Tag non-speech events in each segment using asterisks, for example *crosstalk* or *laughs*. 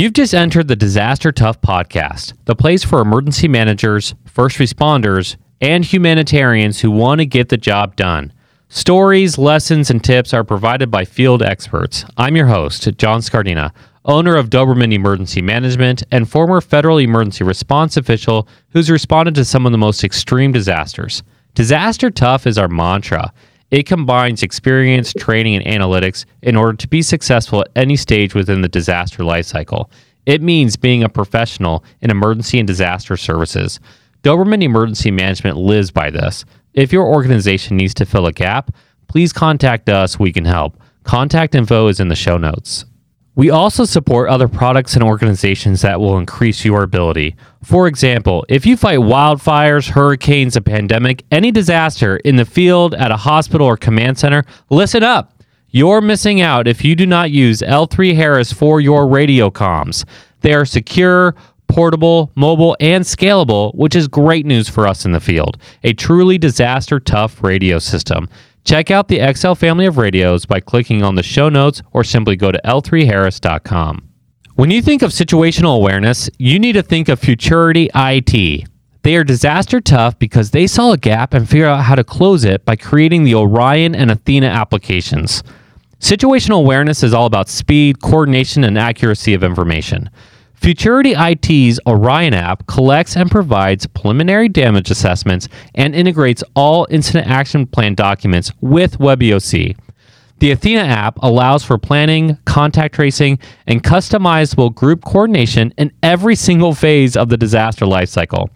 You've just entered the Disaster Tough podcast, the place for emergency managers, first responders, and humanitarians who want to get the job done. Stories, lessons, and tips are provided by field experts. I'm your host, John Scardina, owner of Doberman Emergency Management and former federal emergency response official who's responded to some of the most extreme disasters. Disaster Tough is our mantra. It combines experience, training, and analytics in order to be successful at any stage within the disaster lifecycle. It means being a professional in emergency and disaster services. Doberman Emergency Management lives by this. If your organization needs to fill a gap, please contact us. We can help. Contact info is in the show notes. We also support other products and organizations that will increase your ability. For example, if you fight wildfires, hurricanes, a pandemic, any disaster in the field, at a hospital, or command center, listen up. You're missing out if you do not use L3 Harris for your radio comms. They are secure, portable, mobile, and scalable, which is great news for us in the field. A truly disaster tough radio system. Check out the XL family of radios by clicking on the show notes or simply go to l3harris.com. When you think of situational awareness, you need to think of Futurity IT. They are disaster tough because they saw a gap and figure out how to close it by creating the Orion and Athena applications. Situational awareness is all about speed, coordination, and accuracy of information. Futurity IT's Orion app collects and provides preliminary damage assessments and integrates all incident action plan documents with WebEOC. The Athena app allows for planning, contact tracing, and customizable group coordination in every single phase of the disaster lifecycle.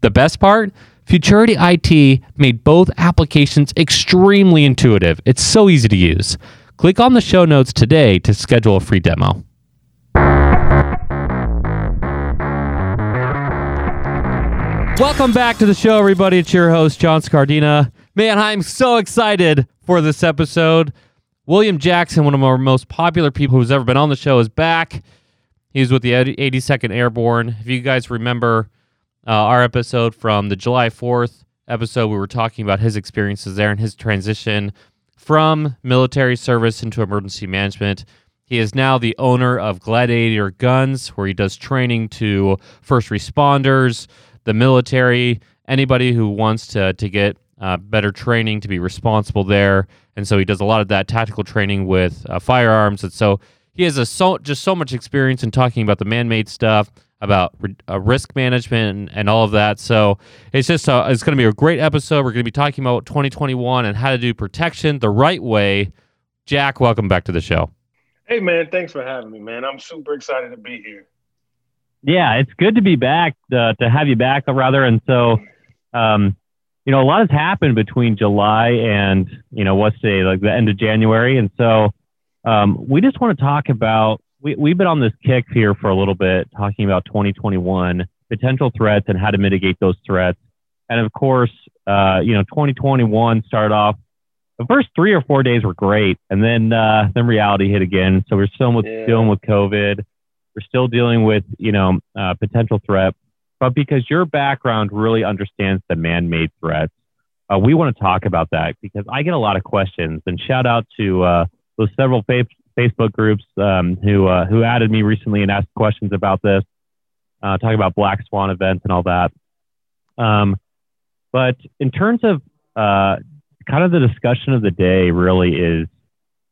The best part? Futurity IT made both applications extremely intuitive. It's so easy to use. Click on the show notes today to schedule a free demo. Welcome back to the show, everybody. It's your host, John Scardina. Man, I'm so excited for this episode. William Jackson, one of our most popular people who's ever been on the show, is back. He's with the 82nd Airborne. If you guys remember uh, our episode from the July 4th episode, we were talking about his experiences there and his transition from military service into emergency management. He is now the owner of Gladiator Guns, where he does training to first responders, the military, anybody who wants to to get uh, better training to be responsible there. And so he does a lot of that tactical training with uh, firearms. And so he has a so just so much experience in talking about the man-made stuff, about uh, risk management and, and, all of that. So it's just a, it's going to be a great episode. We're going to be talking about 2021 and how to do protection the right way. Jack, welcome back to the show. Hey man, thanks for having me, man. I'm super excited to be here. Yeah, it's good to be back, uh, to have you back, rather. And so, um, you know, a lot has happened between July and, you know, what's today, like the end of January. And so um, we just want to talk about, we, we've been on this kick here for a little bit, talking about 2021 potential threats and how to mitigate those threats. And of course, uh, you know, 2021 started off, the first three or four days were great. And then, uh, then reality hit again. So we're still with, yeah. dealing with COVID. We're still dealing with, you know, uh, potential threat, but because your background really understands the man-made threats, uh, we want to talk about that because I get a lot of questions. And shout out to uh, those several fa- Facebook groups um, who uh, who added me recently and asked questions about this, uh, talking about black swan events and all that. Um, but in terms of uh, kind of the discussion of the day, really is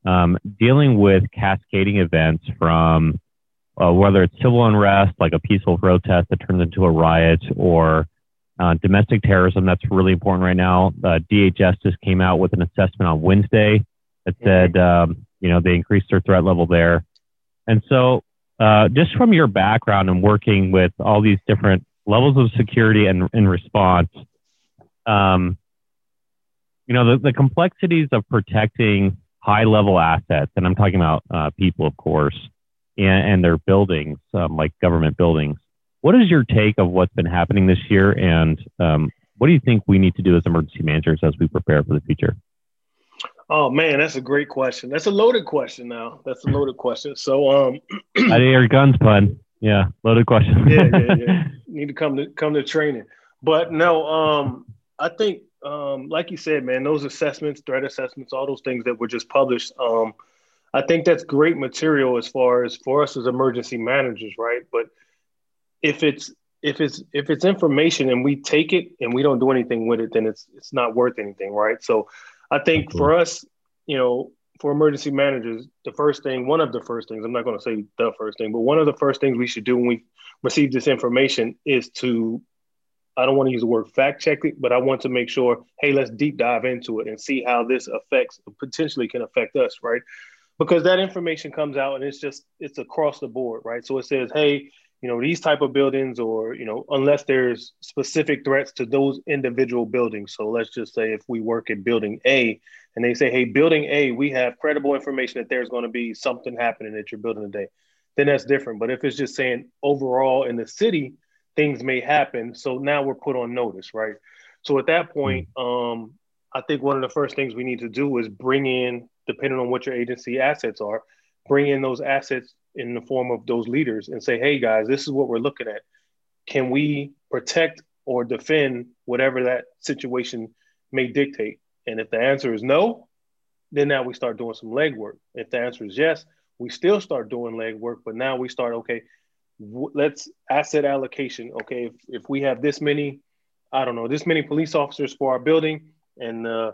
um, dealing with cascading events from uh, whether it's civil unrest, like a peaceful protest that turns into a riot, or uh, domestic terrorism. That's really important right now. Uh, DHS just came out with an assessment on Wednesday that said, um, you know, they increased their threat level there. And so, uh, just from your background and working with all these different levels of security and, and response, um, you know, the, the complexities of protecting high level assets, and I'm talking about uh, people, of course, and, and their buildings, um, like government buildings. What is your take of what's been happening this year, and um, what do you think we need to do as emergency managers as we prepare for the future? Oh man, that's a great question. That's a loaded question. Now, that's a loaded question. So, um, I your guns pun. Yeah, loaded question. *laughs* yeah, yeah, yeah. *laughs* Need to come to come to training, but no, um, I think, um, like you said, man, those assessments, threat assessments, all those things that were just published, um, I think that's great material as far as for us as emergency managers, right? But if it's if it's if it's information and we take it and we don't do anything with it, then it's it's not worth anything, right? So I think for us, you know, for emergency managers, the first thing, one of the first things, I'm not going to say the first thing, but one of the first things we should do when we receive this information is to, I don't want to use the word fact check it, but I want to make sure, hey, let's deep dive into it and see how this affects, potentially can affect us, right? Because that information comes out and it's just, it's across the board, right? So it says, hey, you know these type of buildings or you know unless there's specific threats to those individual buildings. So let's just say if we work at building a and they say hey building a we have credible information that there's going to be something happening at your building today then that's different. But if it's just saying overall in the city things may happen. So now we're put on notice right? So at that point um, i think one of the first things we need to do is bring in depending on what your agency assets are bring in those assets in the form of those leaders and say, hey guys, this is what we're looking at. Can we protect or defend whatever that situation may dictate? And if the answer is no, then now we start doing some legwork. If the answer is yes, we still start doing legwork, but now we start, okay, let's asset allocation. Okay, if, if we have this many, I don't know, this many police officers for our building and uh,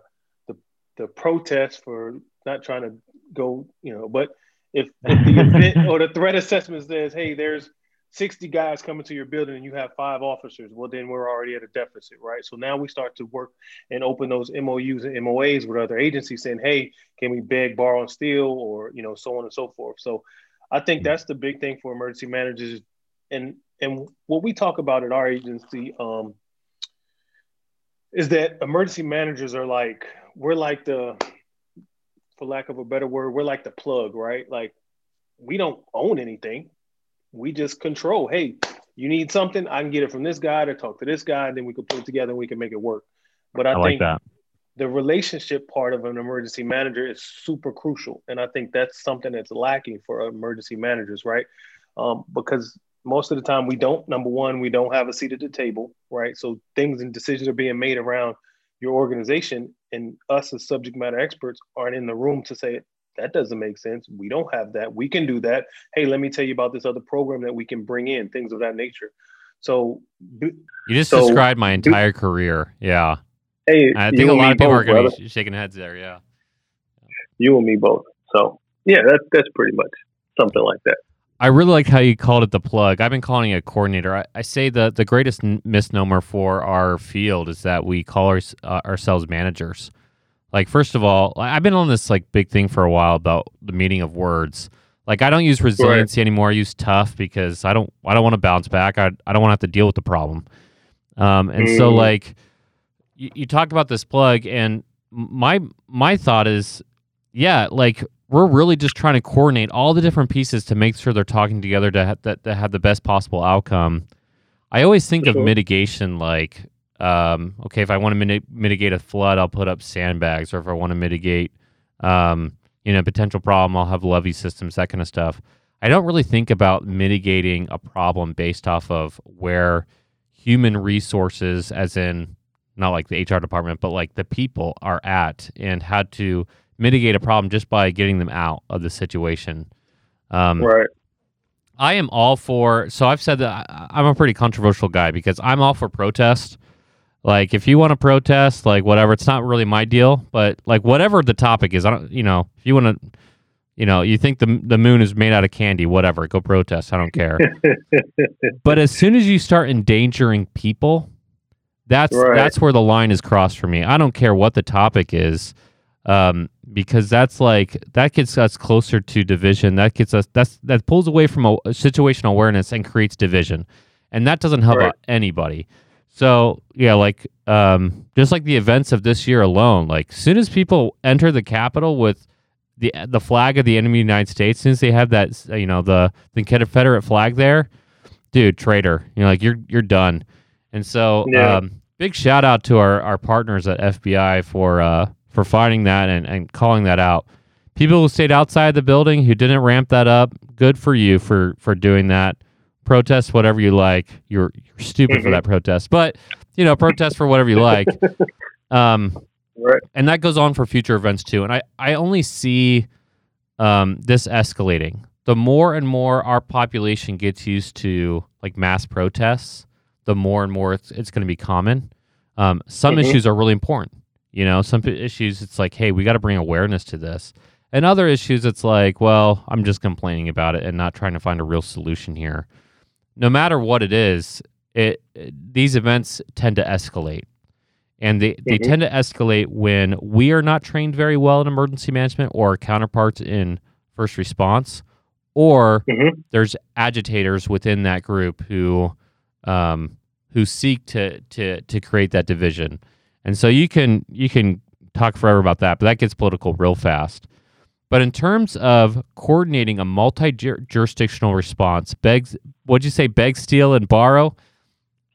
the, the protest for not trying to go, you know, but if, if the event *laughs* or the threat assessment says, hey, there's 60 guys coming to your building and you have five officers, well, then we're already at a deficit, right? So now we start to work and open those MOUs and MOAs with other agencies saying, hey, can we beg, borrow, and steal, or, you know, so on and so forth. So I think that's the big thing for emergency managers. And, and what we talk about at our agency um, is that emergency managers are like, we're like the, for lack of a better word, we're like the plug, right? Like we don't own anything. We just control. Hey, you need something, I can get it from this guy to talk to this guy, and then we can put it together and we can make it work. But I, I think like the relationship part of an emergency manager is super crucial. And I think that's something that's lacking for emergency managers, right? Um, because most of the time we don't, number one, we don't have a seat at the table, right? So things and decisions are being made around your organization and us as subject matter experts aren't in the room to say that doesn't make sense. We don't have that. We can do that. Hey let me tell you about this other program that we can bring in things of that nature. So you just so, described my entire do, career. Yeah. Hey i think a lot of people both, are going to be shaking heads there yeah. You and me both. So yeah that's that's pretty much something like that I really like how you called it the plug. I've been calling it a coordinator. I, I say the the greatest n- misnomer for our field is that we call our, uh, ourselves managers. Like first of all, I've been on this like big thing for a while about the meaning of words. Like I don't use resiliency right. anymore. I use tough because I don't I don't want to bounce back. I I don't want to have to deal with the problem. Um, and mm. so like you, you talk about this plug, and my my thought is, yeah, like we're really just trying to coordinate all the different pieces to make sure they're talking together to, ha- that, to have the best possible outcome. I always think of mitigation like, um, okay, if I want to mitigate a flood, I'll put up sandbags, or if I want to mitigate, um, you know, potential problem, I'll have levee systems, that kind of stuff. I don't really think about mitigating a problem based off of where human resources, as in not like the HR department, but like the people are at and how to mitigate a problem just by getting them out of the situation. Um, right. I am all for. So I've said that I'm a pretty controversial guy because I'm all for protest. Like if you want to protest, like whatever, it's not really my deal. But like whatever the topic is, I don't. You know, if you want to, you know, you think the the moon is made out of candy, whatever, go protest. I don't care. *laughs* but as soon as you start endangering people, that's right. that's where the line is crossed for me. I don't care what the topic is um, because that's like that gets us closer to division. That gets us that's that pulls away from a, situational awareness and creates division, and that doesn't help right. anybody. So yeah, like um, just like the events of this year alone, like as soon as people enter the Capitol with the the flag of the enemy United States, since they have that you know the the Confederate flag there, dude, traitor, you know, like you're you're done. And so, yeah. um, big shout out to our our partners at FBI for uh, for finding that and, and calling that out. People who stayed outside the building who didn't ramp that up, good for you for for doing that. Protest whatever you like. You're you're stupid mm-hmm. for that protest, but you know, protest for whatever you *laughs* like. Um, right. And that goes on for future events too. And I I only see um, this escalating. The more and more our population gets used to like mass protests, the more and more it's, it's going to be common. Um, some Mhm. issues are really important. You know, some issues it's like, hey, we got to bring awareness to this. And other issues, it's like, well, I'm just complaining about it and not trying to find a real solution here. No matter what it is, it, it- these events tend to escalate, and they, they Mhm. tend to escalate when we are not trained very well in emergency management or counterparts in first response, or Mhm. there's agitators within that group who um, who seek to to to create that division. And so you can you can talk forever about that, but that gets political real fast. But in terms of coordinating a multi-jurisdictional response, begs what'd you say? Beg, steal, and borrow.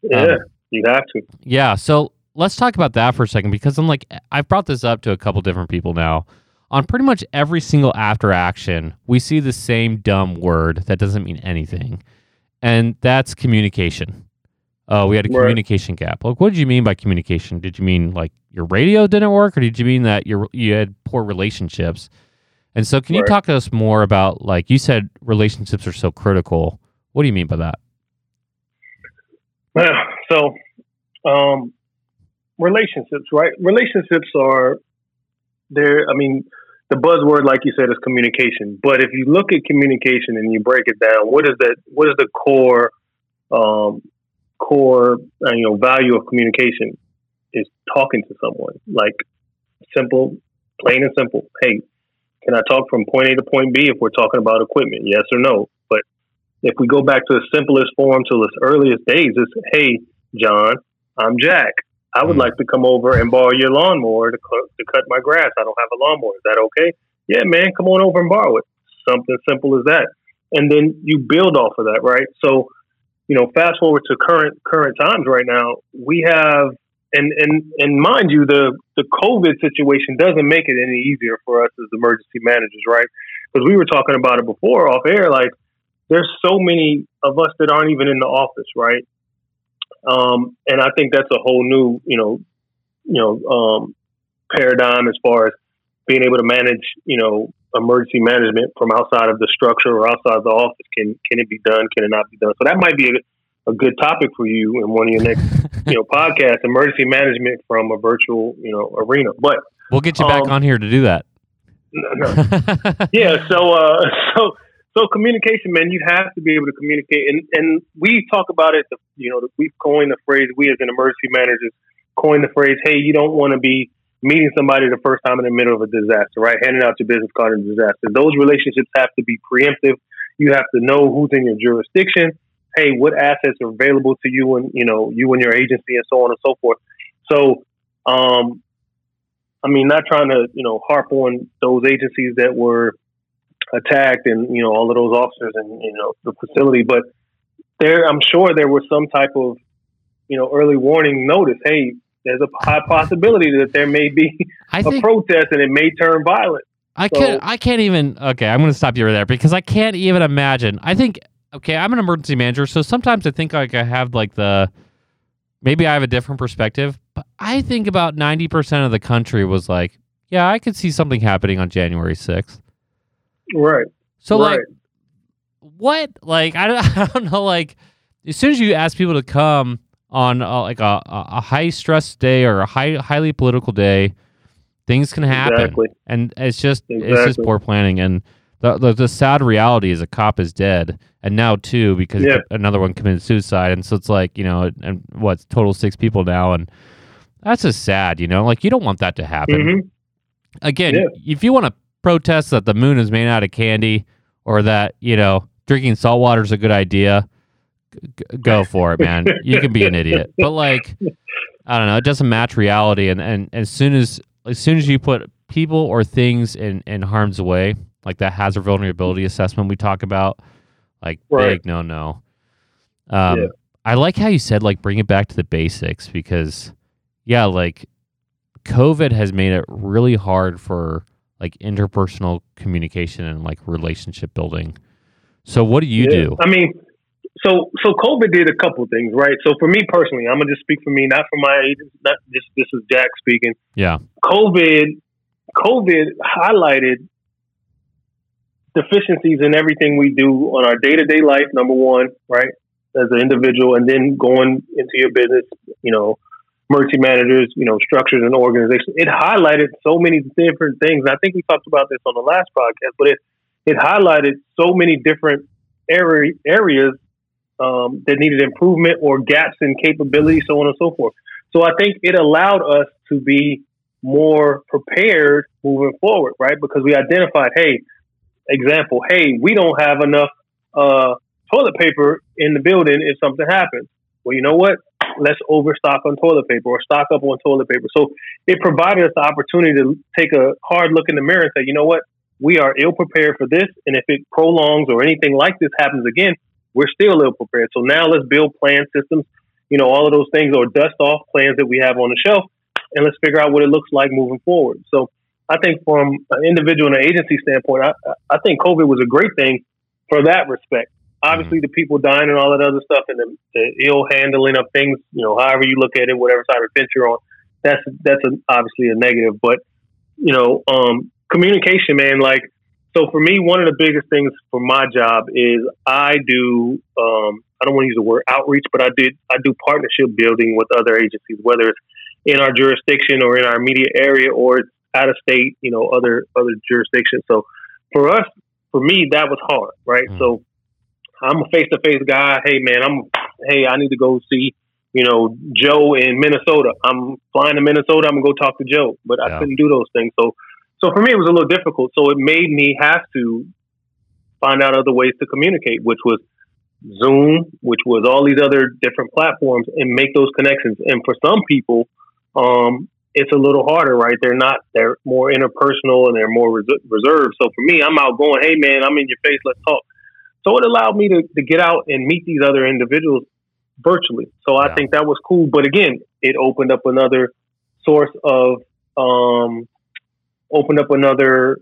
Yeah, um, you have to. Yeah. So let's talk about that for a second because I'm like, I've brought this up to a couple different people now. On pretty much every single after action, we see the same dumb word that doesn't mean anything, and that's communication. Oh, we had a Right. communication gap. Like, what did you mean by communication? Did you mean like your radio didn't work, or did you mean that your you had poor relationships? And so, can you talk to us more about like you said, relationships are so critical. What do you mean by that? So, um, relationships, right? Relationships are there. I mean, the buzzword, like you said, is communication. But if you look at communication and you break it down, what is that? what is the core, um, core, uh, you know, value of communication? Is talking to someone, like simple, plain and simple. Hey, can I talk from point A to point B if we're talking about equipment? Yes or no. But if we go back to the simplest form to the earliest days, it's hey, John, I'm Jack. I would Mm. like to come over and borrow your lawnmower to, cu- to cut my grass. I don't have a lawnmower. Is that okay? Yeah, man, come on over and borrow it. Something simple as that. And then you build off of that, right? So, you know, fast forward to current current times right now, we have and and and mind you, the the COVID situation doesn't make it any easier for us as emergency managers, right? Because we were talking about it before off air, like there's so many of us that aren't even in the office, right? Um, and I think that's a whole new, you know, you know, um, paradigm as far as being able to manage, you know, emergency management from outside of the structure or outside of the office. Can can it be done? Can it not be done? So that might be a, a good topic for you in one of your next, *laughs* you know, podcasts: emergency management from a virtual, you know, arena. But We'll get you back Um, on here to do that. no, no. *laughs* yeah so uh *laughs* so so communication man you have to be able to communicate and and we talk about it you know we've coined the phrase we as an emergency managers coined the phrase hey you don't want to be meeting somebody the first time in the middle of a disaster right? Handing out your business card in a disaster. Those relationships have to be preemptive. You have to know who's in your jurisdiction. Hey what assets are available to you and you know you and your agency and so on and so forth. So um I mean, not trying to, you know, harp on those agencies that were attacked and, you know, all of those officers and, you know, the facility, but there, I'm sure there was some type of, you know, early warning notice. Hey, there's a high possibility that there may be I a protest and it may turn violent. I so- can't. I can't even. Okay, I'm going to stop you right there because I can't even imagine. I think. Okay, I'm an emergency manager, so sometimes I think like I have like the. Maybe I have a different perspective, but I think about 90% of the country was like, yeah, I could see something happening on January 6th. Right. So like what like I *laughs* don't, I don't know like as soon as you ask people to come on uh, like a, a high stress day or a high highly political day things can happen Exactly. and it's just it's just poor planning and the, the the sad reality is a cop is dead and now two because Yeah. another one committed suicide and so it's like you know and what total six people now and that's just sad you know like you don't want that to happen Mhm. again, Yeah. if you want to protest that the moon is made out of candy or that, you know, drinking salt water is a good idea, go for it, man. you can be an idiot. But like, I don't know, it doesn't match reality. And, and as soon as, as soon as you put people or things in, in harm's way, like that hazard vulnerability assessment we talk about, like Right. big no, no. Um, Yeah. I like how you said like bring it back to the basics because yeah, like COVID has made it really hard for like interpersonal communication and like relationship building. So what do you Yeah. do? I mean, so so COVID did a couple of things, right? So for me personally, I'm gonna just speak for me, not for my agents. Not this. This is Jack speaking. Yeah. COVID, COVID highlighted deficiencies in everything we do on our day to day life. Number one, right, as an individual, and then going into your business, you know, emergency managers, you know, structures and organizations. It highlighted so many different things. I think we talked about this on the last podcast, but it it highlighted so many different area, areas um, that needed improvement or gaps in capability, so on and so forth. So I think it allowed us to be more prepared moving forward, right? Because we identified, hey, example, hey, we don't have enough uh, toilet paper in the building if something happens. Well, you know what? Let's overstock on toilet paper or stock up on toilet paper. So it provided us the opportunity to take a hard look in the mirror and say, you know what? We are ill prepared for this. And if it prolongs or anything like this happens again, we're still ill prepared. So now let's build plan systems, you know, all of those things or dust off plans that we have on the shelf and let's figure out what it looks like moving forward. So I think from an individual and an agency standpoint, I, I think COVID was a great thing for that respect. Obviously, mm-hmm. the people dying and all that other stuff, and the, the, ill handling of things, you know, however you look at it, whatever side of the fence you're on, that's that's a, obviously a negative. But you know, um, communication, man. Like, so for me, one of the biggest things for my job is I do. Um, I don't want to use the word outreach, but I did. I do partnership building with other agencies, whether it's in our jurisdiction or in our immediate area, or it's out of state, you know, other other jurisdictions. So for us, for me, that was hard, right? Mm. So I'm a face to face guy. Hey man, I'm hey, I need to go see, you know, Joe in Minnesota. I'm flying to Minnesota, I'm gonna go talk to Joe. But yeah. I couldn't do those things. So so for me it was a little difficult. So it made me have to find out other ways to communicate, which was Zoom, which was all these other different platforms and make those connections. And for some people, um, it's a little harder, right? They're not, they're more interpersonal and they're more res- reserved. So for me, I'm out going, hey man, I'm in your face, let's talk. So it allowed me to, to get out and meet these other individuals virtually. So I yeah. think that was cool. But again, it opened up another source of, um, opened up another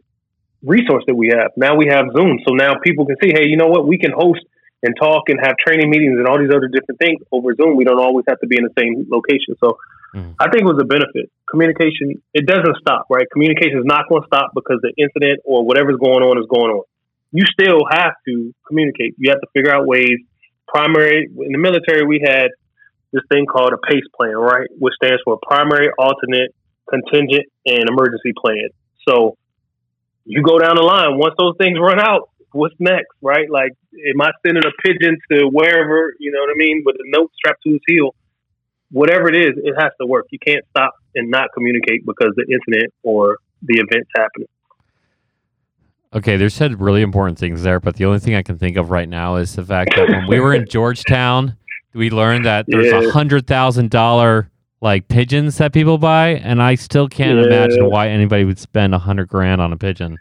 resource that we have. Now we have Zoom. So now people can see, hey, you know what? We can host and talk and have training meetings and all these other different things over Zoom. We don't always have to be in the same location. So Mm. I think it was a benefit. Communication, it doesn't stop, right? Communication is not going to stop because the incident or whatever's going on is going on. You still have to communicate. You have to figure out ways. Primary, in the military, we had this thing called a PACE plan, right? Which stands for primary, alternate, contingent, and emergency plan. So you go down the line. Once those things run out, what's next, right? Like, am I sending a pigeon to wherever, you know what I mean, with a note strapped to his heel? whatever it is, it has to work. You can't stop and not communicate because the incident or the event's happening. Okay, there's said really important things there, but the only thing I can think of right now is the fact that when we were in *laughs* Georgetown, we learned that there's a yeah. hundred thousand dollar like pigeons that people buy, and I still can't yeah. imagine why anybody would spend a hundred grand on a pigeon.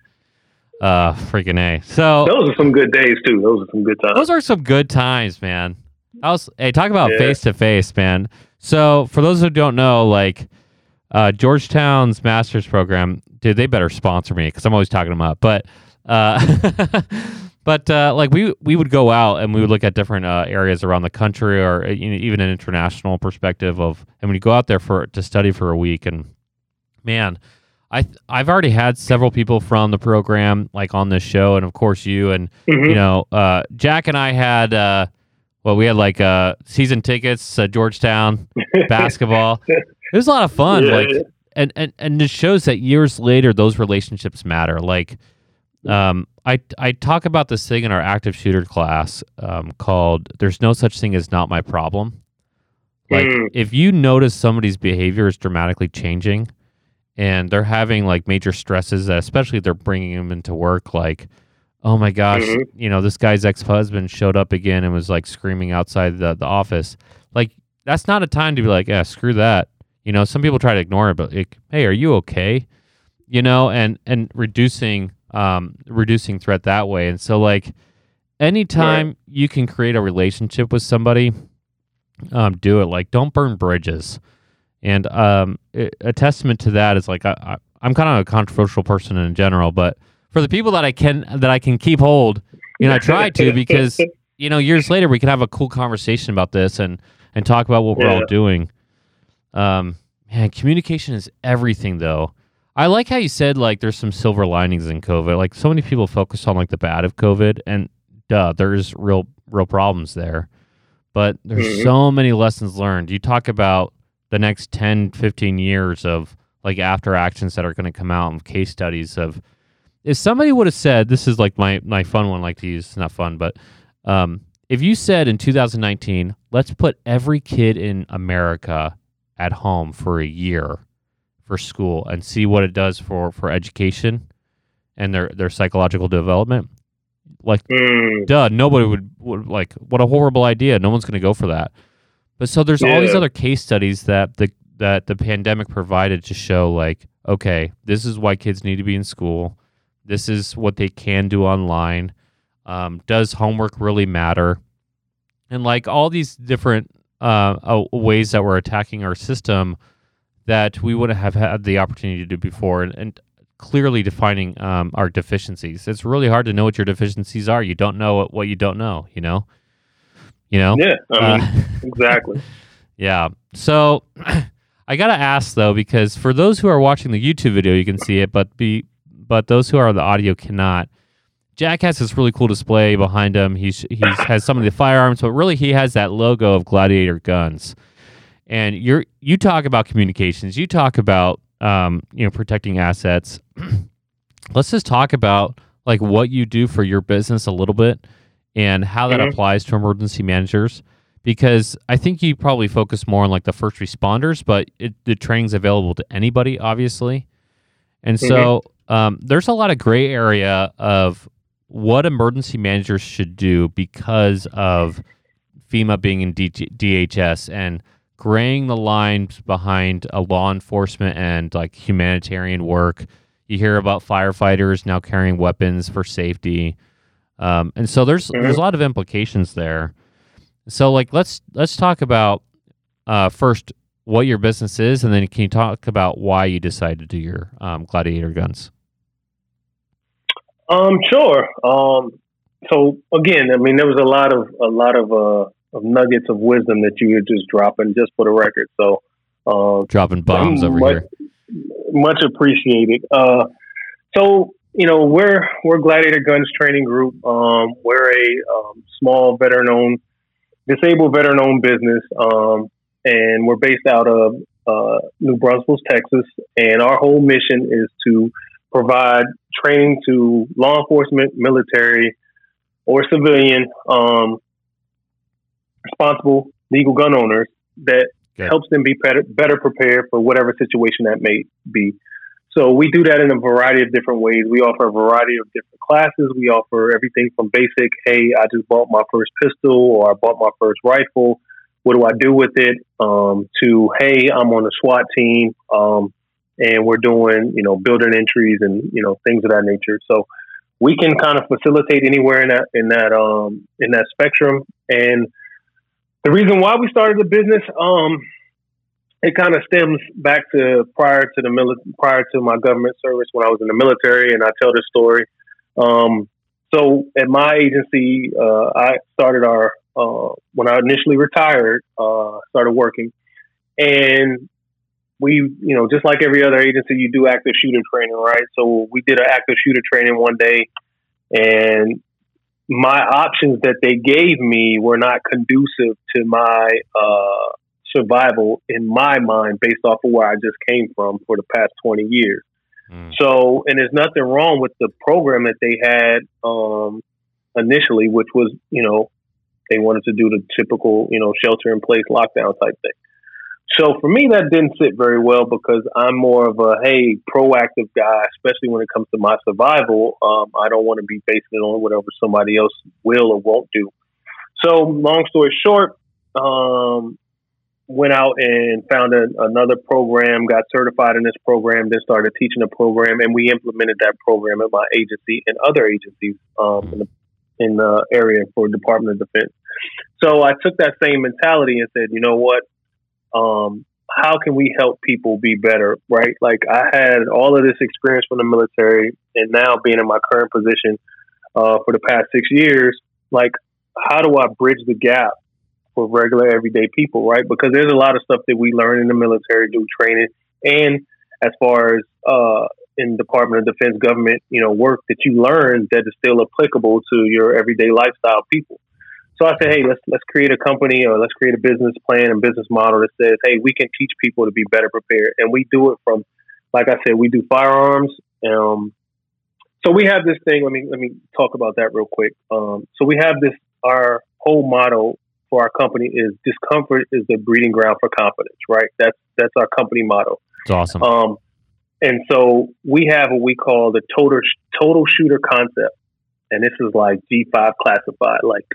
Uh, freaking a. So those are some good days too. Those are some good times. Those are some good times, man. I was hey, talk about face to face, man. So for those who don't know, like uh, Georgetown's master's program, dude, they better sponsor me because I'm always talking them up. But uh, *laughs* but uh, like we we would go out and we would look at different uh, areas around the country or uh, you know, even an international perspective of and when you go out there for to study for a week and man. I I've already had several people from the program like on this show, and of course you and mm-hmm. you know uh, Jack and I had uh, well, we had like uh, season tickets Georgetown *laughs* basketball. It was a lot of fun. Yeah, like, and and and it shows that years later those relationships matter. Like, um, I I talk about this thing in our active shooter class um, called "There's no such thing as not my problem." Like, mm. if you notice somebody's behavior is dramatically changing, and they're having like major stresses, especially if they're bringing them into work, like oh my gosh, mm-hmm. you know, this guy's ex husband showed up again and was like screaming outside the, the office. Like, that's not a time to be like, yeah, screw that. You know, some people try to ignore it, but like, hey, are you okay? You know, and and reducing um reducing threat that way. And so like anytime right. you can create a relationship with somebody, um, do it. Like don't burn bridges. And um a testament to that is like I, I I'm kind of a controversial person in general, but for the people that I can that I can keep hold, you know, I try to *laughs* because you know years later we can have a cool conversation about this and and talk about what we're all doing. Um, man, communication is everything though. I like how you said like there's some silver linings in COVID. Like so many people focus on like the bad of COVID, and duh, there's real real problems there. But there's Mhm. so many lessons learned. You talk about the next 10, 15 years of like after actions that are going to come out and case studies of if somebody would have said this is like my my fun one like to use not fun but um, if you said in 2019 let's put every kid in America at home for a year for school and see what it does for for education and their their psychological development like Mm, duh, nobody would, would like what a horrible idea. No one's going to go for that. But so there's all these other case studies that the that the pandemic provided to show like, okay, this is why kids need to be in school. This is what they can do online. Um, does homework really matter? And like all these different uh, ways that we're attacking our system that we wouldn't have had the opportunity to do before, and, and clearly defining um, our deficiencies. It's really hard to know what your deficiencies are. You don't know what, what you don't know. You know. You know. yeah, I mean, Uh, *laughs* exactly. yeah. So *clears throat* I gotta ask though, because for those who are watching the YouTube video, you can see it, but be but those who are on the audio cannot. Jack has this really cool display behind him. He's he has some of the firearms, but really he has that logo of Gladiator guns. And you're you talk about communications. You talk about um, you know protecting assets. *clears throat* Let's just talk about like what you do for your business a little bit and how that Mhm. applies to emergency managers because I think you probably focus more on like the first responders, but it, the training's available to anybody, obviously. And so um, there's a lot of gray area of what emergency managers should do because of FEMA being in D- DHS and graying the lines behind a law enforcement and like humanitarian work. You hear about firefighters now carrying weapons for safety. Um, and so there's Mhm. there's a lot of implications there. So like let's let's talk about uh, first what your business is, and then can you talk about why you decided to do your um, gladiator guns? Um, sure. Um, so again, I mean, there was a lot of a lot of uh of nuggets of wisdom that you were just dropping, just for the record. So, um, Dropping bombs over much, here. Much appreciated. Uh, so you know, we're we're Gladiator Guns Training Group. Um, we're a um, small veteran-owned, disabled veteran-owned business, um, and we're based out of uh, New Braunfels, Texas. And our whole mission is to provide training to law enforcement, military, or civilian um, responsible legal gun owners that Good. helps them be better, better prepared for whatever situation that may be. So we do that in a variety of different ways. We offer a variety of different classes. We offer everything from basic, hey, I just bought my first pistol or I bought my first rifle. What do I do with it? Um, to, hey, I'm on a SWAT team um, and we're doing, you know, building entries and, you know, things of that nature. So we can kind of facilitate anywhere in that, in that, um, in that spectrum. And the reason why we started the business, um, it kind of stems back to prior to the mili- prior to my government service when I was in the military, and I tell this story. Um, so at my agency, uh, I started our uh, when I initially retired, uh, started working, and we, you know, just like every other agency, you do active shooter training, right? So we did an active shooter training one day, and my options that they gave me were not conducive to my uh, survival in my mind based off of where I just came from for the past 20 years. Mm. So, and there's nothing wrong with the program that they had um, initially, which was, you know, they wanted to do the typical, you know, shelter in place lockdown type thing. So for me, that didn't sit very well because I'm more of a hey proactive guy, especially when it comes to my survival. Um, I don't want to be basing it on whatever somebody else will or won't do. So long story short, um, went out and found a, another program, got certified in this program, then started teaching the program, and we implemented that program at my agency and other agencies um, in the in the area for Department of Defense. So I took that same mentality and said, you know what, um, how can we help people be better, right? Like I had all of this experience from the military, and now being in my current position uh, for the past six years, like how do I bridge the gap for regular everyday people, right? Because there's a lot of stuff that we learn in the military, do training, and as far as uh, in Department of Defense government, you know, work that you learn that is still applicable to your everyday lifestyle people. So I said, hey, let's let's create a company or let's create a business plan and business model that says, hey, we can teach people to be better prepared, and we do it from, like I said, we do firearms. Um, so we have this thing. Let me let me talk about that real quick. Um, so we have this. Our whole motto for our company is discomfort is the breeding ground for confidence. Right. That's that's our company motto. It's awesome. Um, and so we have what we call the total total shooter concept, and this is like G five classified. Like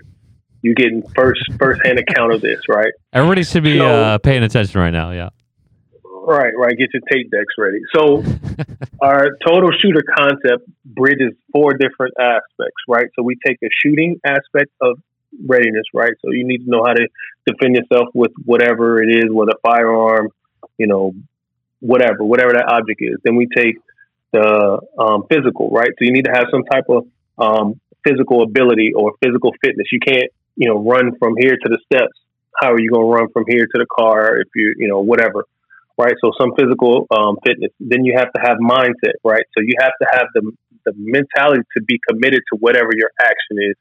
you're getting first first hand account of this, right? Everybody should be So- uh, paying attention right now. Yeah. Right, right. Get your tape decks ready. So *laughs* our total shooter concept bridges four different aspects, right? So we take the shooting aspect of readiness, right? So you need to know how to defend yourself with whatever it is, whether firearm, you know, whatever, whatever that object is. Then we take the um, physical, right? So you need to have some type of um, physical ability or physical fitness. You can't, you know, run from here to the steps. How are you going to run from here to the car if you, you know, whatever, right? So some physical um, fitness. Then you have to have mindset, right? So you have to have the the mentality to be committed to whatever your action is.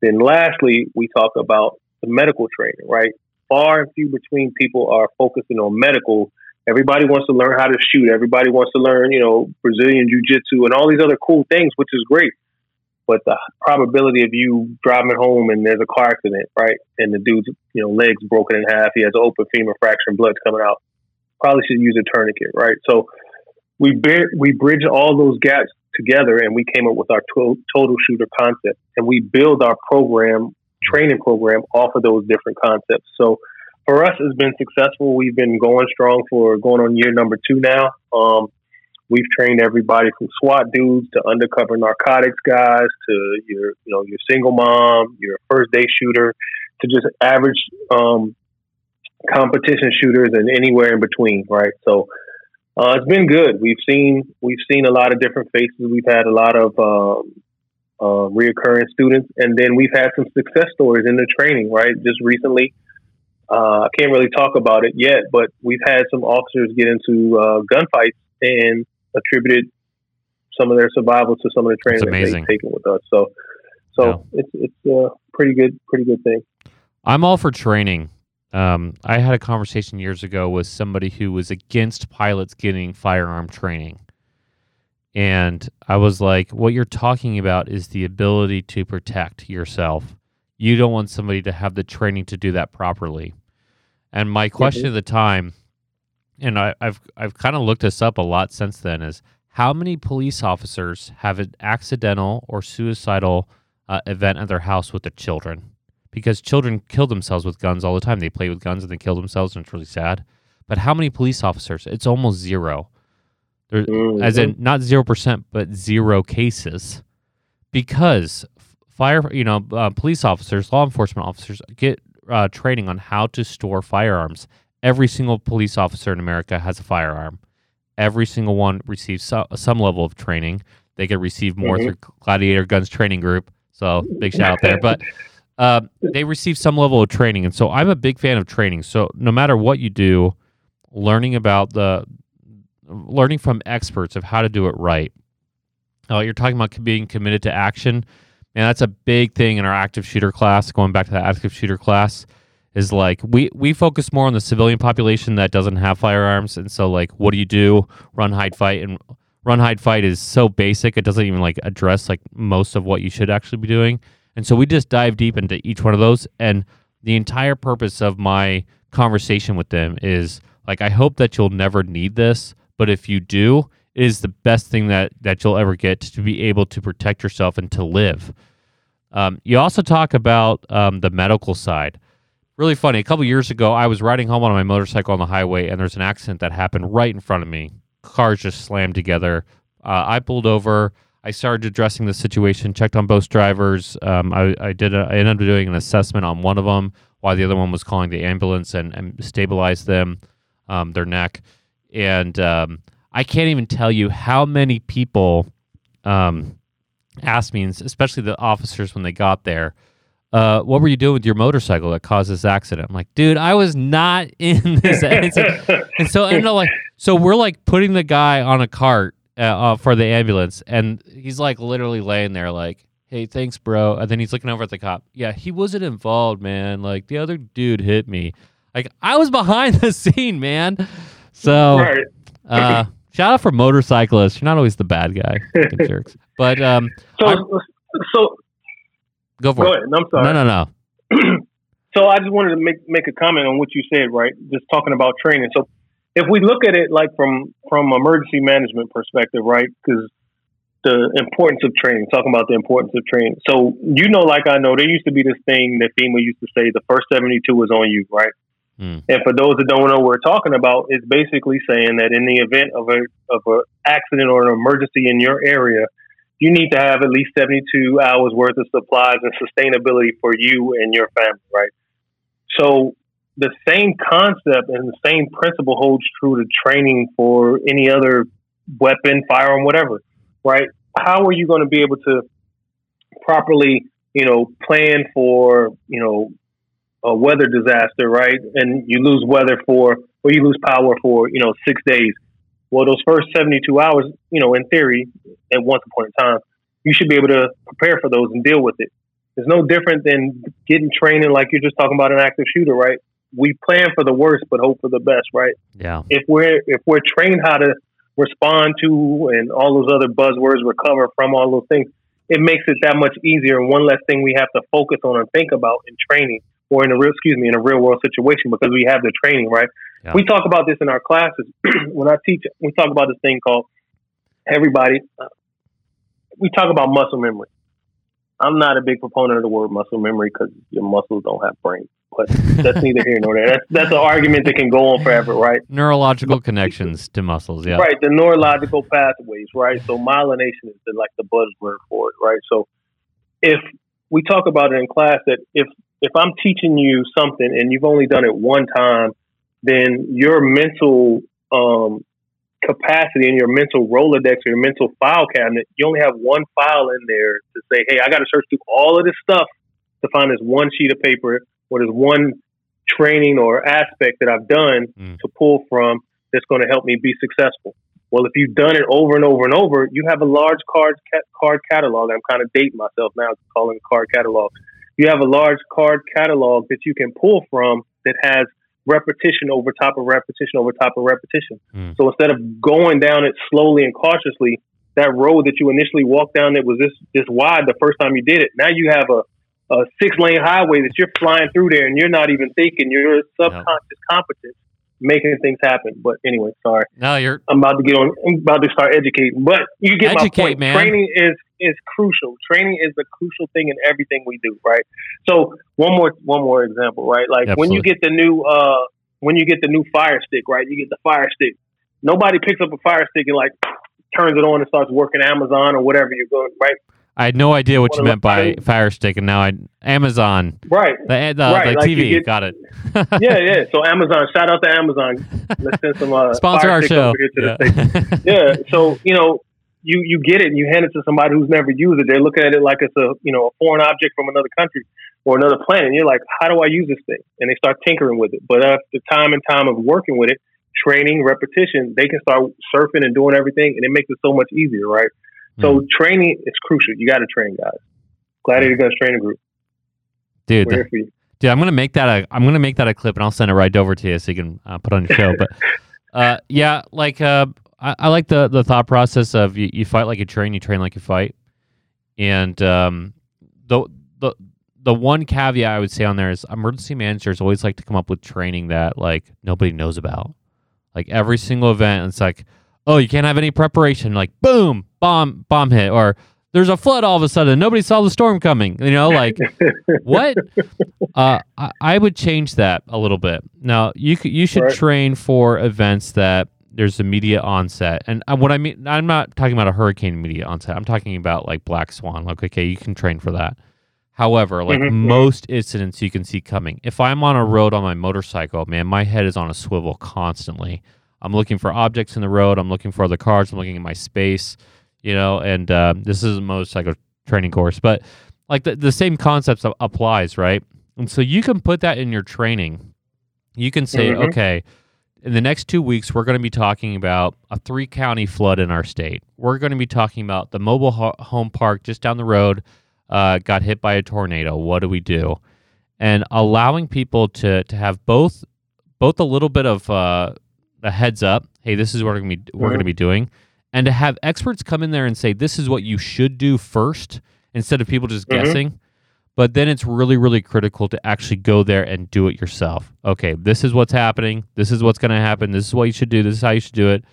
Then lastly, we talk about the medical training, right? Far and few between people are focusing on medical. Everybody wants to learn how to shoot. Everybody wants to learn, you know, Brazilian jiu-jitsu and all these other cool things, which is great. But the probability of you driving home and there's a car accident, right? And the dude's, you know, legs broken in half, he has an open femur fracture and blood's coming out. Probably should use a tourniquet, right? So we bear, we bridge all those gaps together and we came up with our to- total shooter concept and we build our program training program off of those different concepts so for us it's been successful we've been going strong for going on year number two now um, we've trained everybody from swat dudes to undercover narcotics guys to your you know your single mom your first day shooter to just average um, competition shooters and anywhere in between right so uh, it's been good. We've seen we've seen a lot of different faces. We've had a lot of um, uh, reoccurring students, and then we've had some success stories in the training. Right, just recently, uh, I can't really talk about it yet, but we've had some officers get into uh, gunfights and attributed some of their survival to some of the training that they've taken with us. So, so it's it's a pretty good pretty good thing. I'm all for training. Um, I had a conversation years ago with somebody who was against pilots getting firearm training. And I was like, what you're talking about is the ability to protect yourself. You don't want somebody to have the training to do that properly. And my question at the time, and I, I've I've kind of looked this up a lot since then, is how many police officers have an accidental or suicidal uh, event at their house with their children? because children kill themselves with guns all the time. They play with guns and they kill themselves, and it's really sad. But how many police officers? It's almost zero. There, As in, not zero percent, but zero cases, because fire, you know, uh, police officers, law enforcement officers get uh, training on how to store firearms. Every single police officer in America has a firearm. Every single one receives so, some level of training. They could receive more Mhm. through Gladiator Guns Training Group. So big shout out there. But uh, they receive some level of training, and so I'm a big fan of training. So no matter what you do, learning about the learning from experts of how to do it right. Uh, you're talking about being committed to action, and that's a big thing in our active shooter class. Going back to that active shooter class, is like we we focus more on the civilian population that doesn't have firearms, and so like, what do you do? Run, hide, fight, and run, hide, fight is so basic. It doesn't even like address like most of what you should actually be doing. And so we just dive deep into each one of those. And the entire purpose of my conversation with them is like, I hope that you'll never need this, but if you do, it is the best thing that, that you'll ever get to be able to protect yourself and to live. Um, you also talk about um, the medical side. Really funny. A couple years ago, I was riding home on my motorcycle on the highway, and there's an accident that happened right in front of me. Cars just slammed together. Uh, I pulled over. I started addressing the situation, checked on both drivers. Um, I, I did. A, I ended up doing an assessment on one of them, while the other one was calling the ambulance and, and stabilized them, um, their neck. And um, I can't even tell you how many people um, asked me, especially the officers when they got there, uh, what were you doing with your motorcycle that caused this accident? I'm like, dude, I was not *laughs* in this. And so, and they're like, So we're like putting the guy on a cart uh, uh, for the ambulance, and he's like literally laying there, like, "Hey, thanks, bro." And then he's looking over at the cop. Yeah, he wasn't involved, man. Like the other dude hit me. Like I was *laughs* behind the scene, man. So, right. uh, *laughs* shout out for motorcyclists. You're not always the bad guy, jerks. But um, So, I'm- so go for go it. ahead. I'm sorry. No, no, no. *clears throat* so I just wanted to make make a comment on what you said, right? Just talking about training. So if we look at it like from from emergency management perspective, right? Because the importance of training, talking about the importance of training. So you know, like I know, there used to be this thing that FEMA used to say: the first seventy two is on you, right? Hmm. And for those that don't know what we're talking about, it's basically saying that in the event of a of an accident or an emergency in your area, you need to have at least 72 hours worth of supplies and sustainability for you and your family, right? So the same concept and the same principle holds true to training for any other weapon, firearm, whatever, right? How are you going to be able to properly, you know, plan for, you know, a weather disaster, right? And you lose weather for, or you lose power for, you know, six days. Well, those first 72 hours, you know, in theory, at once upon a time, you should be able to prepare for those and deal with it. It's no different than getting training like you're just talking about an active shooter, right? We plan for the worst but hope for the best, right? Yeah. If we're if we're trained how to respond to and all those other buzzwords recover from all those things, it makes it that much easier and one less thing we have to focus on and think about in training or in a real excuse me in a real world situation because we have the training, right? Yeah. We talk about this in our classes *clears throat* when I teach. We talk about this thing called everybody. Uh, we talk about muscle memory. I'm not a big proponent of the word muscle memory because your muscles don't have brains, but that's neither here nor there. That's that's an argument that can go on forever, right? Neurological connections to muscles. Yeah. Right, the neurological pathways, right? So myelination is the, like the buzzword for it, right? So if we talk about it in class that if if I'm teaching you something and you've only done it one time, then your mental um, capacity and your mental Rolodex or your mental file cabinet, you only have one file in there to say, hey, I got to search through all of this stuff to find this one sheet of paper or this one training or aspect that I've done Mm. to pull from that's going to help me be successful. Well, if you've done it over and over and over, you have a large card ca- card catalog. I'm kind of dating myself now, calling it card catalog. You have a large card catalog that you can pull from that has repetition over top of repetition over top of repetition. Mm. So instead of going down it slowly and cautiously, that road that you initially walked down that was this this wide the first time you did it, now you have a a six lane highway that you're flying through there and you're not even thinking. You're subconscious competence making things happen. But anyway, sorry. No, you're I'm about to get on. I'm about to start educating, but you get Educate, my point. man. Training is is crucial. Training is the crucial thing in everything we do, right? So one more one more example, right? Like when you get the new uh when you get the new fire stick, right? You get the fire stick. Nobody picks up a fire stick and like turns it on and starts working Amazon or whatever you're going, right? I had no idea what you meant by look- Fire Stick, and now I Amazon Right. the the, Right, the like TV get- got it. *laughs* yeah, yeah. So Amazon, shout out to Amazon. Let's send some uh, *laughs* Sponsor fire our show. over here to the Yeah. *laughs* Yeah. So you know, you you get it, and you hand it to somebody who's never used it. They're looking at it like it's a you know a foreign object from another country or another planet. And you're like, how do I use this thing? And they start tinkering with it. But after time and time of working with it, training, repetition, they can start surfing and doing everything, and it makes it so much easier, right? So Hmm. training is crucial. You got to train, guys. Gladiator Guns Training Group. Dude, We're here for you. Dude, I'm gonna make that a I'm gonna make that a clip and I'll send it right over to you so you can uh, put on your show. But *laughs* uh, yeah, like uh, I, I like the the thought process of you, you fight like you train, you train like you fight, and um, the the the one caveat I would say on there is emergency managers always like to come up with training that like nobody knows about. Like every single event, it's like, oh, you can't have any preparation. Like boom, bomb bomb hit, or there's a flood all of a sudden. Nobody saw the storm coming. You know, like *laughs* what? Uh, I, I would change that a little bit. Now you you should Right. train for events that there's immediate onset, and uh, what I mean, I'm not talking about a hurricane immediate onset. I'm talking about like black swan. Like okay, you can train for that. However, like Mhm. most incidents you can see coming. If I'm on a road on my motorcycle, man, my head is on a swivel constantly. I'm looking for objects in the road. I'm looking for other cars. I'm looking at my space, you know. And uh, this is a motorcycle training course, but like the, the same concepts applies, right? And so you can put that in your training. You can say, Mhm. okay, in the next two weeks, we're going to be talking about a three county flood in our state. We're going to be talking about the mobile ho- home park just down the road uh, got hit by a tornado. What do we do? And allowing people to to have both both a little bit of uh, a heads up. Hey, this is what we're going to be we're going to be doing, and to have experts come in there and say this is what you should do first instead of people just Mhm. guessing. But then it's really, really critical to actually go there and do it yourself. Okay, this is what's happening. This is what's going to happen. This is what you should do. This is how you should do it.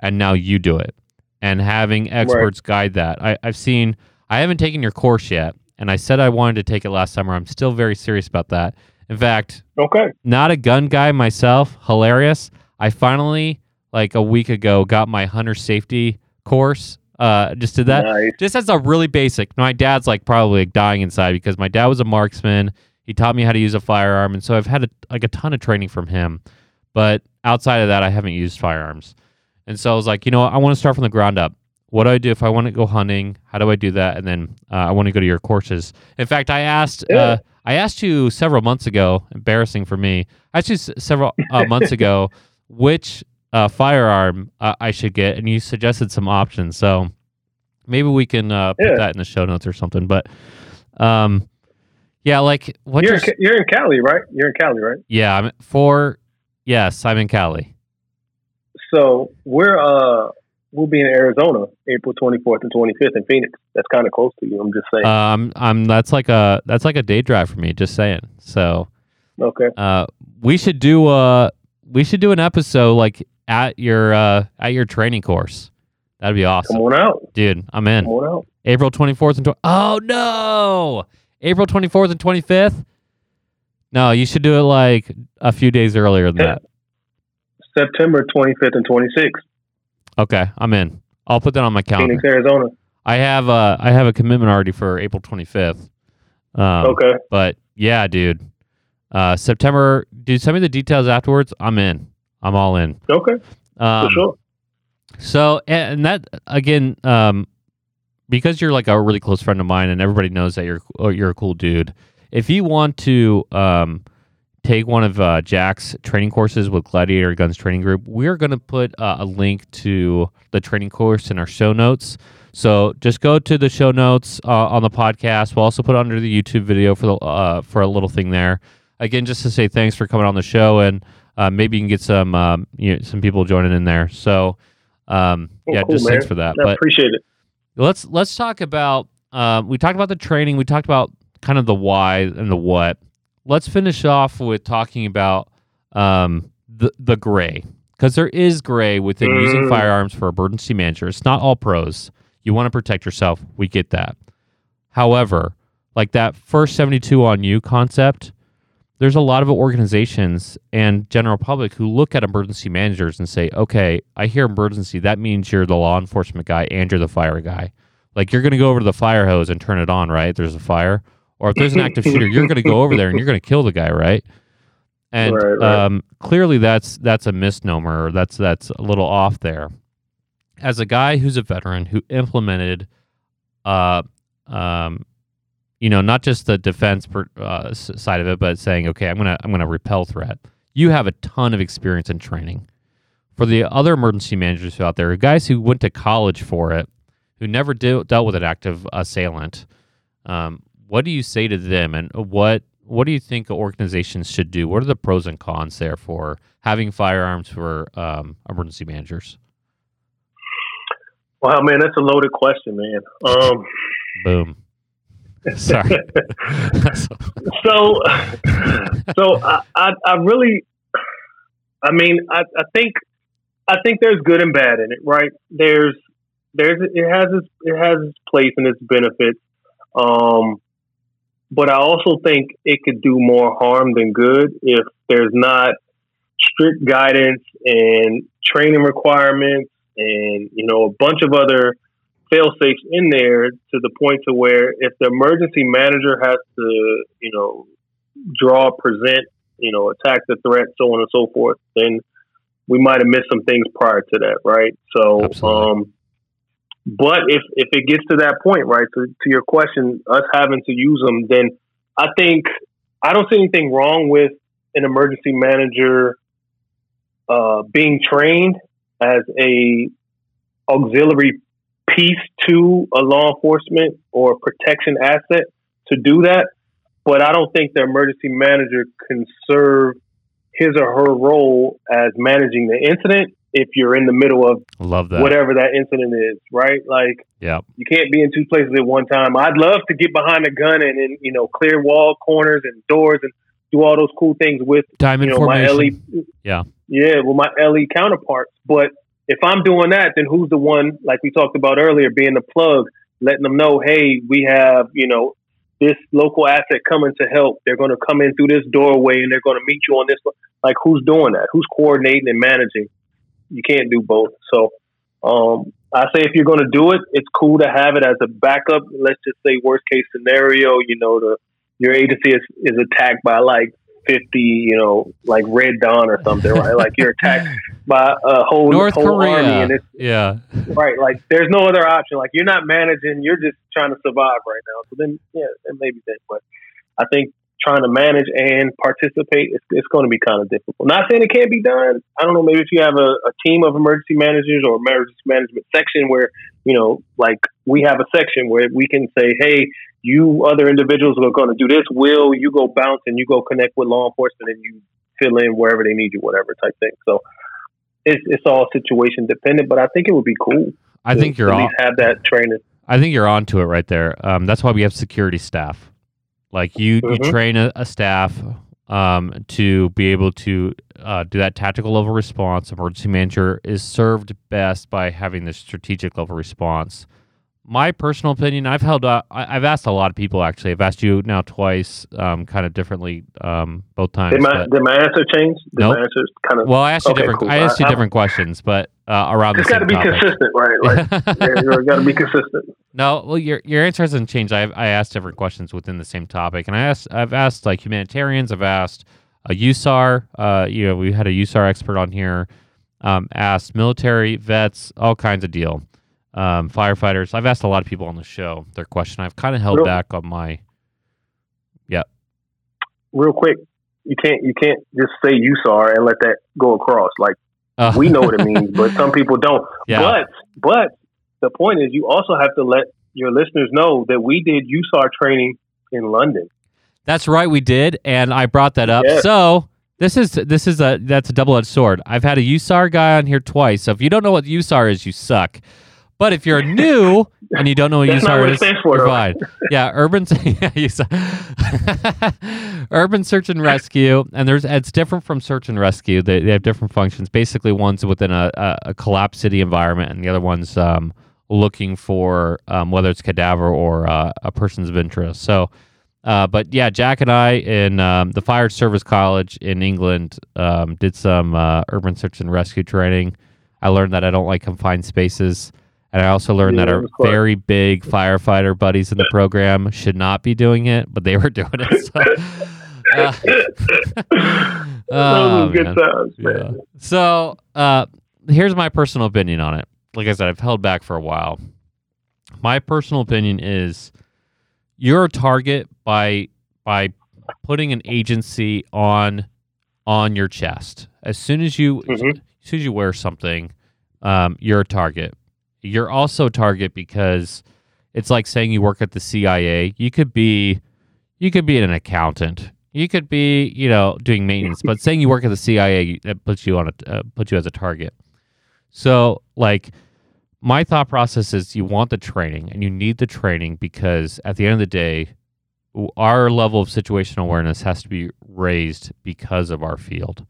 And now you do it. And having experts guide that. I, I've seen, I haven't taken your course yet. And I said I wanted to take it last summer. I'm still very serious about that. In fact, Okay. not a gun guy myself. Hilarious. I finally, like a week ago, got my hunter safety course. Uh, just did that Nice. just as a really basic. My dad's like probably like dying inside because my dad was a marksman. He taught me how to use a firearm, and so I've had a, like a ton of training from him. But outside of that, I haven't used firearms. And so I was like, you know, what? I want to start from the ground up. What do I do if I want to go hunting? How do I do that? And then uh, I want to go to your courses. In fact, I asked, Yeah. uh, I asked you several months ago. Embarrassing for me. I asked you s- several uh, months *laughs* ago which uh, firearm uh, I should get, and you suggested some options. So maybe we can uh, put Yeah. that in the show notes or something. But um, yeah, like what You're you're, in, you're in Cali, right? You're in Cali, right? yeah, I'm for yes, I'm in Cali. So we're uh we'll be in Arizona April 24th and 25th in Phoenix. That's kind of close to you. I'm just saying. Um, I'm that's like a that's like a day drive for me. Just saying. So okay. uh, we should do uh we should do an episode like at your uh at your training course. That'd be awesome, Come on out. dude. I'm in. Come on out. April 24th and tw- oh no, April 24th and 25th. No, you should do it like a few days earlier than Yeah. that. September 25th and 26th, Okay, I'm in. I'll put that on my calendar. Phoenix, Arizona. I have uh I have a commitment already for April 25th. Um, okay. But yeah, dude. Uh, September. Dude, send me the details afterwards. I'm in. I'm all in. Okay. Um, For sure. So and that again, um, because you're like a really close friend of mine, and everybody knows that you're oh, you're a cool dude. If you want to um, take one of uh, Jack's training courses with Gladiator Guns Training Group, we're going to put uh, a link to the training course in our show notes. So just go to the show notes uh, on the podcast. We'll also put it under the YouTube video for the uh, for a little thing there. Again, just to say thanks for coming on the show, and uh, maybe you can get some um, you know, some people joining in there. So um, Oh, yeah, cool, just man. thanks for that. I But appreciate it. let's let's talk about um, we talked about the training we talked about kind of the why and the what let's finish off with talking about um, the the gray because there is gray within using Mm. firearms for emergency manager it's not all pros you want to protect yourself we get that however like that first 72 on you concept there's a lot of organizations and general public who look at emergency managers and say, okay, I hear emergency. That means you're the law enforcement guy and you're the fire guy. Like you're going to go over to the fire hose and turn it on, right? There's a fire. Or if there's an active shooter, you're going to go over there and you're going to kill the guy, right? And Right, right. Um, clearly that's that's a misnomer. Or that's that's a little off there. As a guy who's a veteran who implemented, uh, um, you know, not just the defense per, uh, side of it, but saying, okay, I'm gonna I'm gonna repel threat. You have a ton of experience and training. For the other emergency managers out there, guys who went to college for it, who never de- dealt with an active assailant, um, what do you say to them, and what what do you think organizations should do? What are the pros and cons there for having firearms for um, emergency managers? Wow, man, that's a loaded question, man. Um, Boom. Sorry. *laughs* so, so I, I, I really, I mean, I, I think, I think there's good and bad in it, right? There's, there's, it has its, it has its place and its benefits. Um, but I also think it could do more harm than good if there's not strict guidance and training requirements and you know a bunch of other fail safes in there to the point to where if the emergency manager has to you know draw present you know attack the threat so on and so forth then we might have missed some things prior to that right so Absolutely. um but if if it gets to that point right to, to your question us having to use them then i think i don't see anything wrong with an emergency manager uh, being trained as a auxiliary piece to a law enforcement or protection asset to do that. But I don't think the emergency manager can serve his or her role as managing the incident if you're in the middle of Love that. whatever that incident is, right? Like Yeah. you can't be in two places at one time. I'd love to get behind a gun and, and you know clear wall corners and doors and do all those cool things with Diamond you know my. LE Yeah. yeah with my LE counterparts. But if I'm doing that, then who's the one like we talked about earlier, being the plug, letting them know, hey, we have you know this local asset coming to help. They're going to come in through this doorway and they're going to meet you on this. Like who's doing that? Who's coordinating and managing? You can't do both. So um, I say if you're going to do it, it's cool to have it as a backup. Let's just say worst case scenario, you know, the your agency is, is attacked by like 50, you know, like Red Dawn or something, right? like you're attacked *laughs* by a whole, North whole Korea. army and it's yeah. right. Like there's no other option. Like you're not managing, you're just trying to survive right now. So then, yeah, it may be that. But I think trying to manage and participate, it's, it's going to be kind of difficult. Not saying it can't be done. I don't know. Maybe if you have a, a team of emergency managers or emergency management section where, you know, like we have a section where we can say, hey, you other individuals are going to do this. Will you go bounce and you go connect with law enforcement and you fill in wherever they need you, whatever type thing. So it's, it's all situation dependent, but I think it would be cool. I to think you're at on. least have that training. I think you're onto it right there. Um, that's why we have security staff. Like you, you Mhm. train a, a staff um, to be able to uh, do that tactical level response. Emergency manager is served best by having the strategic level response. My personal opinion, I've held, uh, I, I've asked a lot of people actually. I've asked you now twice, um, kind of differently, um, both times. Did my, did my answer change? Did Nope. my answer kind of well, I asked you Okay, different. cool. I asked you I- I- different questions, but uh, around just the got to be consistent, right? Like *laughs* yeah, you got to be consistent. No, well, your your answer hasn't changed. I I asked different questions within the same topic, and I asked I've asked like humanitarians. I've asked a USAR. Uh, you know, we had a USAR expert on here. Um, asked military vets, all kinds of deal. Um, firefighters. I've asked a lot of people on the show their question. I've kind of held Real- back on my. Yeah. Real quick, you can't you can't just say you USAR and let that go across. Like Uh, we know what it *laughs* means, but some people don't. Yeah. But but the point is, you also have to let your listeners know that we did USAR training in London. That's right, we did, and I brought that up. Yeah. So this is this is a that's a double edged sword. I've had a USAR guy on here twice. So if you don't know what USAR is, you suck. But if you're new and you don't know what That's what it is, stands for, you're though. fine. Yeah, urban *laughs* yeah, *laughs* urban search and rescue, and there's it's different from search and rescue. They, they have different functions. Basically, one's within a, a, a collapsed city environment, and the other one's um, looking for um, whether it's cadaver or uh, a person's of interest. So. Uh, but yeah, Jack and I in um, the Fire Service College in England um, did some uh, urban search and rescue training. I learned that I don't like confined spaces, and I also learned that our very big firefighter buddies in the program should not be doing it, but they were *laughs* doing it. So, uh, *laughs* *laughs* oh, man. times, Yeah. So uh, here's my personal opinion on it. Like I said, I've held back for a while. My personal opinion is you're a target by by putting an agency on on your chest. As soon as you Mhm. as soon as you wear something, um, you're a target. You're also a target because it's like saying you work at the CIA. You could be you could be an accountant. You could be, you know, doing maintenance, but saying you work at the CIA that puts you on a uh, puts you as a target. So, like, my thought process is you want the training and you need the training because at the end of the day, our level of situational awareness has to be raised because of our field.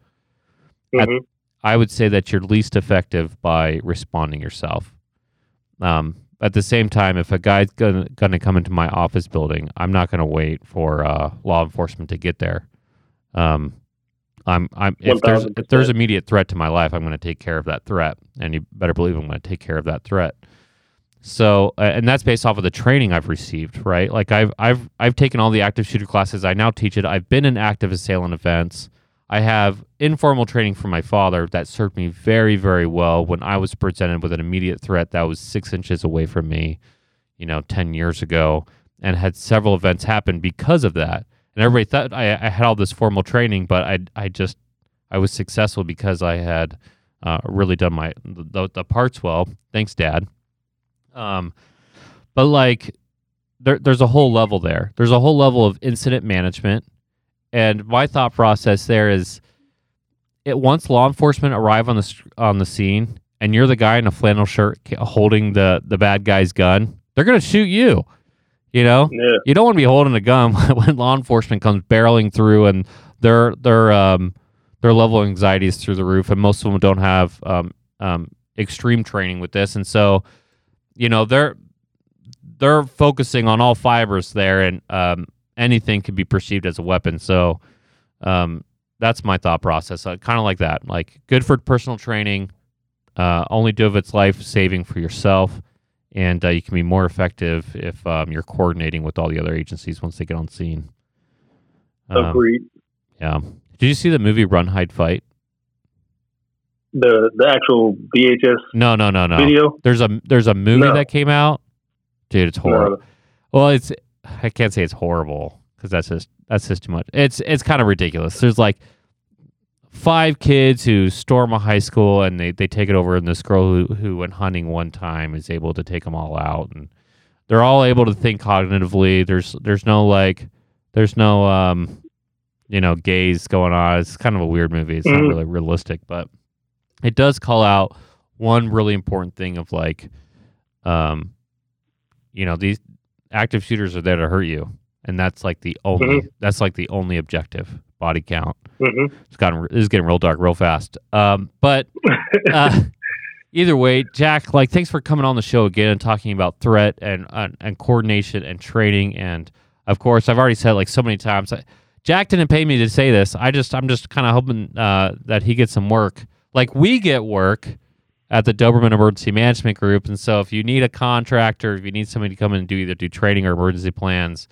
At- Mhm. I would say that you're least effective by responding yourself. Um, at the same time, if a guy's gonna, gonna come into my office building, I'm not gonna wait for uh, law enforcement to get there. Um, I'm, I'm if there's if there's 1000%. immediate threat to my life, I'm gonna take care of that threat, and you better believe I'm gonna take care of that threat. So, uh, and that's based off of the training I've received, right? Like I've I've I've taken all the active shooter classes. I now teach it. I've been in active assailant events. I have informal training from my father that served me very, very well when I was presented with an immediate threat that was six inches away from me, you know, 10 years ago, and had several events happen because of that. And everybody thought I, I had all this formal training, but I, I just, I was successful because I had uh, really done my the, the parts well. Thanks, Dad. Um, but like there, there's a whole level there. There's a whole level of incident management, and my thought process there is, it once law enforcement arrive on the on the scene, and you're the guy in a flannel shirt holding the the bad guy's gun, they're gonna shoot you. You know, Yeah. you don't want to be holding a gun *laughs* when law enforcement comes barreling through and their their um their level of anxiety is through the roof, and most of them don't have um um extreme training with this, and so you know they're they're focusing on all fibers there, and um anything could be perceived as a weapon. So um that's my thought process. Uh, kind of like that, like good for personal training. Uh, only do if it's life saving for yourself and uh, you can be more effective if um, you're coordinating with all the other agencies once they get on scene. Um, Agreed. yeah. Did you see the movie Run Hide Fight? The the actual VHS No, no, no, no. video. There's a there's a movie No. that came out. Dude, it's horrible. No, Well, it's I can't say it's horrible because that's just that's just too much. It's it's kind of ridiculous. There's like five kids who storm a high school and they, they take it over, and this girl who who went hunting one time is able to take them all out, and they're all able to think cognitively. There's there's no like there's no um you know gaze going on. It's kind of a weird movie. It's not Mhm. really realistic, but it does call out one really important thing of like um you know these active shooters are there to hurt you and that's like the only that's like the only objective body count. Mhm. it's gotten is getting real dark real fast. Um but uh, *laughs* either way jack like thanks for coming on the show again and talking about threat and uh, and coordination and training. And of course i've already said like so many times I, jack didn't pay me to say this. I just i'm just kind of hoping uh, that he gets some work. Like we get work at the Doberman Emergency Management Group. And so if you need a contractor, if you need somebody to come in and do either do training or emergency plans,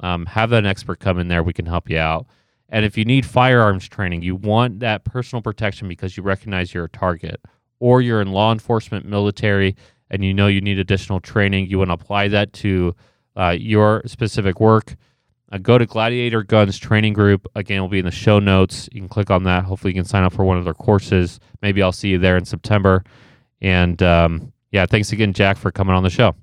um, have an expert come in there. We can help you out. And if you need firearms training, you want that personal protection because you recognize you're a target, or you're in law enforcement, military, and you know you need additional training, you want to apply that to uh, your specific work. Uh, go to Gladiator Guns Training Group. Again, will be in the show notes. You can click on that. Hopefully, you can sign up for one of their courses. Maybe I'll see you there in September. And um, yeah, thanks again, Jack, for coming on the show.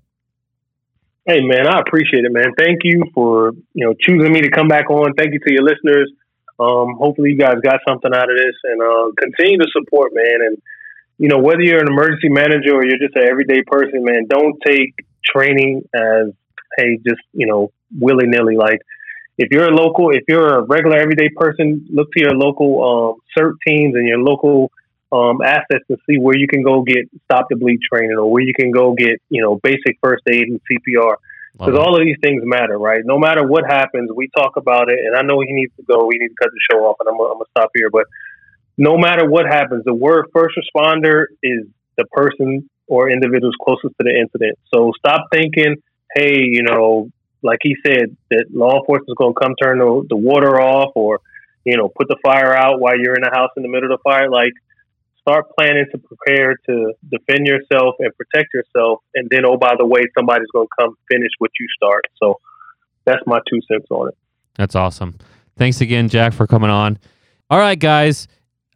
Hey man, I appreciate it, man. Thank you for you know choosing me to come back on. Thank you to your listeners. Um, hopefully, you guys got something out of this, and uh, continue to support, man. And you know, whether you're an emergency manager or you're just an everyday person, man, don't take training as hey, just you know, willy nilly. Like if you're a local, if you're a regular everyday person, look to your local um, CERT teams and your local um, assets to see where you can go get stop the bleed training or where you can go get you know basic first aid and CPR because all of these things matter, right? No matter what happens, we talk about it, and I know he needs to go. We need to cut the show off, and I'm, I'm gonna stop here. But no matter what happens, the word first responder is the person or individuals closest to the incident. So stop thinking, hey, you know, like he said, that law enforcement is going to come turn the, the water off or you know put the fire out while you're in the house in the middle of the fire. Like start planning to prepare to defend yourself and protect yourself. And then, oh, by the way, somebody's going to come finish what you start. So that's my two cents on it. That's awesome. Thanks again, Jack, for coming on. All right, guys.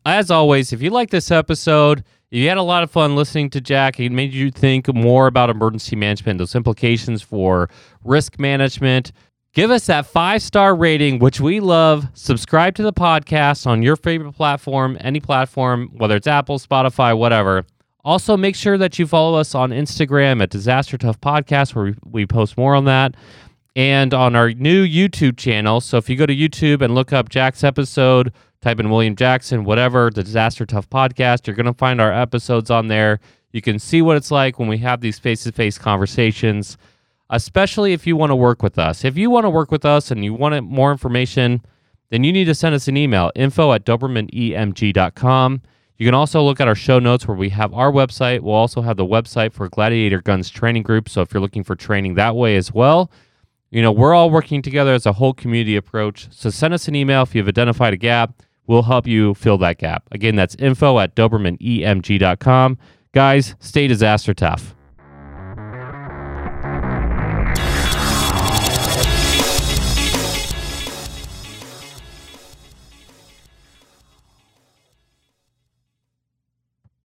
As always, if you like this episode, if you had a lot of fun listening to Jack, he made you think more about emergency management, those implications for risk management. Give us that five star rating, which we love. Subscribe to the podcast on your favorite platform, any platform, whether it's Apple, Spotify, whatever. Also, make sure that you follow us on Instagram at Disaster Tough Podcast, where we, we post more on that and on our new YouTube channel. So if you go to YouTube and look up Jack's episode, type in William Jackson, whatever, the Disaster Tough podcast, you're going to find our episodes on there. You can see what it's like when we have these face to face conversations, especially if you want to work with us. If you want to work with us and you want more information, then you need to send us an email info at dobermanemg.com. You can also look at our show notes where we have our website. We'll also have the website for Gladiator Guns Training Group. So if you're looking for training that way as well, you know, we're all working together as a whole community approach. So send us an email if you've identified a gap. We'll help you fill that gap. Again, that's info at dobermanemg.com. Guys, stay disaster tough.